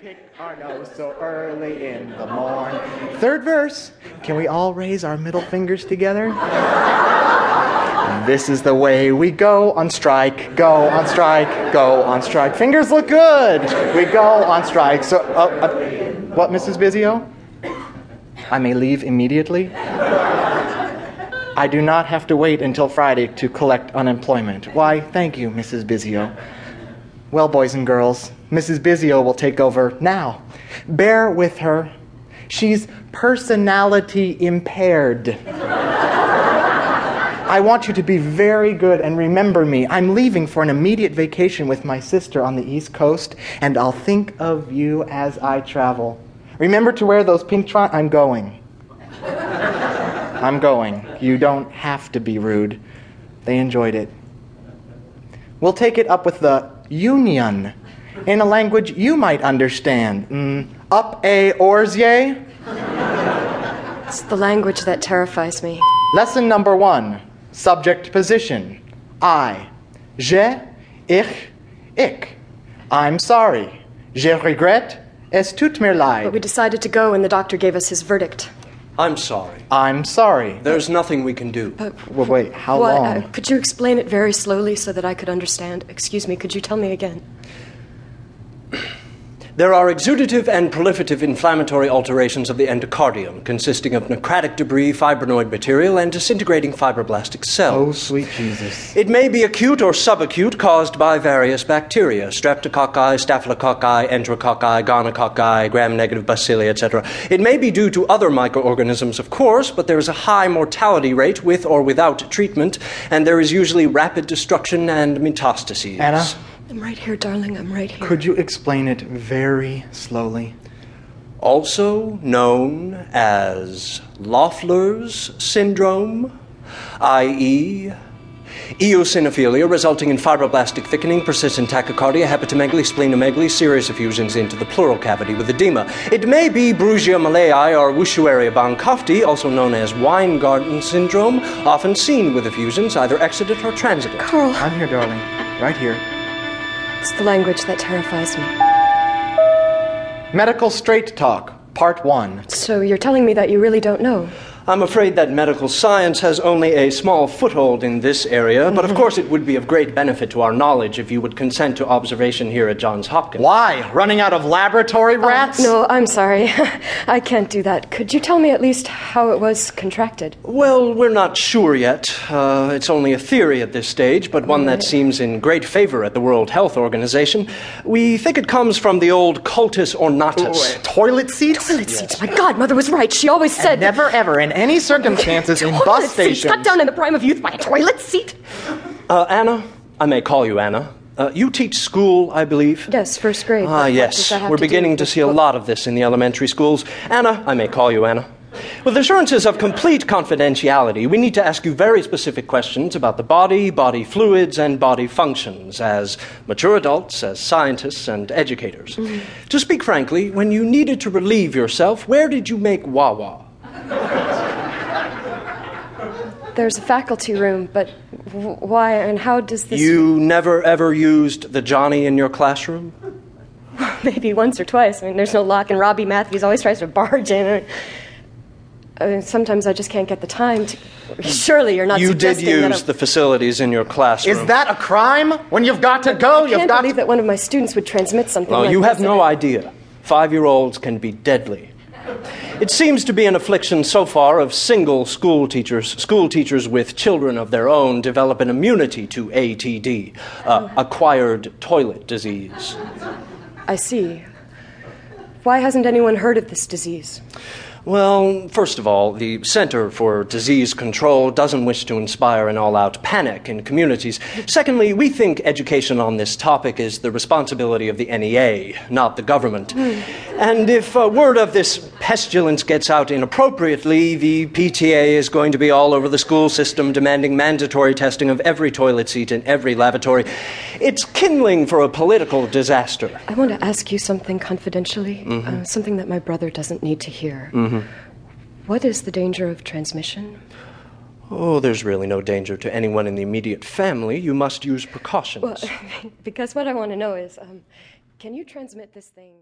pick our nose so early in the morn. Third verse. Can we all raise our middle fingers together? This is the way we go on strike, go on strike, go on strike. Fingers look good. We go on strike. So, uh, uh, what, Mrs. Bizio? I may leave immediately? I do not have to wait until Friday to collect unemployment. Why, thank you, Mrs. Bizio. Well, boys and girls, Mrs. Bizio will take over now. Bear with her. She's personality impaired. I want you to be very good and remember me. I'm leaving for an immediate vacation with my sister on the East Coast, and I'll think of you as I travel. Remember to wear those pink tri- I'm going. I'm going. You don't have to be rude. They enjoyed it. We'll take it up with the union in a language you might understand. Mm, up a orsye? It's the language that terrifies me. Lesson number one subject position. I. Je, ich, ich. I'm sorry. Je regrette. Es tut mir But we decided to go and the doctor gave us his verdict. I'm sorry. I'm sorry. There's nothing we can do. Well, wait, how What? long? Uh, could you explain it very slowly so that I could understand? Excuse me, could you tell me again? There are exudative and proliferative inflammatory alterations of the endocardium, consisting of necrotic debris, fibrinoid material, and disintegrating fibroblastic cells. oh, sweet Jesus. It may be acute or subacute, caused by various bacteria streptococci, staphylococci, enterococci, gonococci, gram negative bacilli, etc. It may be due to other microorganisms, of course, but there is a high mortality rate with or without treatment, and there is usually rapid destruction and metastases. Anna, I'm right here, darling. I'm right here. could you explain it very slowly? also known as Loeffler's syndrome, i.e., eosinophilia resulting in fibroblastic thickening, persistent tachycardia, hepatomegaly, splenomegaly, serious effusions into the pleural cavity with edema. It may be Brugia malayi or Wuchereria Bancrofti, also known as Weingarten syndrome, often seen with effusions either exudate or transitant. Carl, I'm here, darling. Right here. It's the language that terrifies me. Medical Straight Talk, Part 1. So you're telling me that you really don't know? I'm afraid that medical science has only a small foothold in this area, but of course it would be of great benefit to our knowledge if you would consent to observation here at Johns Hopkins. Why? Running out of laboratory rats? No, I'm sorry. I can't do that. Could you tell me at least how it was contracted? Well, we're not sure yet. Uh, it's only a theory at this stage, but one that seems in great favor at the World Health Organization. We think it comes from the old cultus ornatus. Toilet seats? Toilet seats. My God, Mother was right. She always said Never ever, in any circumstances, in Toilet bus seats. stations. Cut down in the prime of youth by a toilet seat. Uh, Anna, I may call you Anna. Uh, you teach school, I believe. Yes, first grade. Ah, but what does yes. We're to beginning to with see a lot of this in the elementary schools. Anna, I may call you Anna. With assurances of complete confidentiality, we need to ask you very specific questions about the body, body fluids, and body functions as mature adults, as scientists, and educators. Mm-hmm. To speak frankly, when you needed to relieve yourself, where did you make Wawa? There's a faculty room, but w- why and how does this? You never ever used the Johnny in your classroom? Maybe once or twice. I mean, there's no lock, and Robbie Matthews always tries to barge in. I mean, sometimes I just can't get the time to. Surely you're not You did suggesting that use I'm- the facilities in your classroom. Is that a crime? When you've got to go, I you've can't got believe to. that one of my students would transmit something Well, like you this. have no idea. Five year olds can be deadly. It seems to be an affliction so far of single school teachers. School teachers with children of their own develop an immunity to ATD, uh, acquired toilet disease. I see. Why hasn't anyone heard of this disease? Well, first of all, the Center for Disease Control doesn't wish to inspire an all out panic in communities. Secondly, we think education on this topic is the responsibility of the NEA, not the government. And if uh, word of this pestilence gets out inappropriately, the PTA is going to be all over the school system demanding mandatory testing of every toilet seat in every lavatory. It's kindling for a political disaster. I want to ask you something confidentially, Mm-hmm. uh, something that my brother doesn't need to hear. What is the danger of transmission? Oh, there's really no danger to anyone in the immediate family. You must use precautions. Well, because what I want to know is um, can you transmit this thing?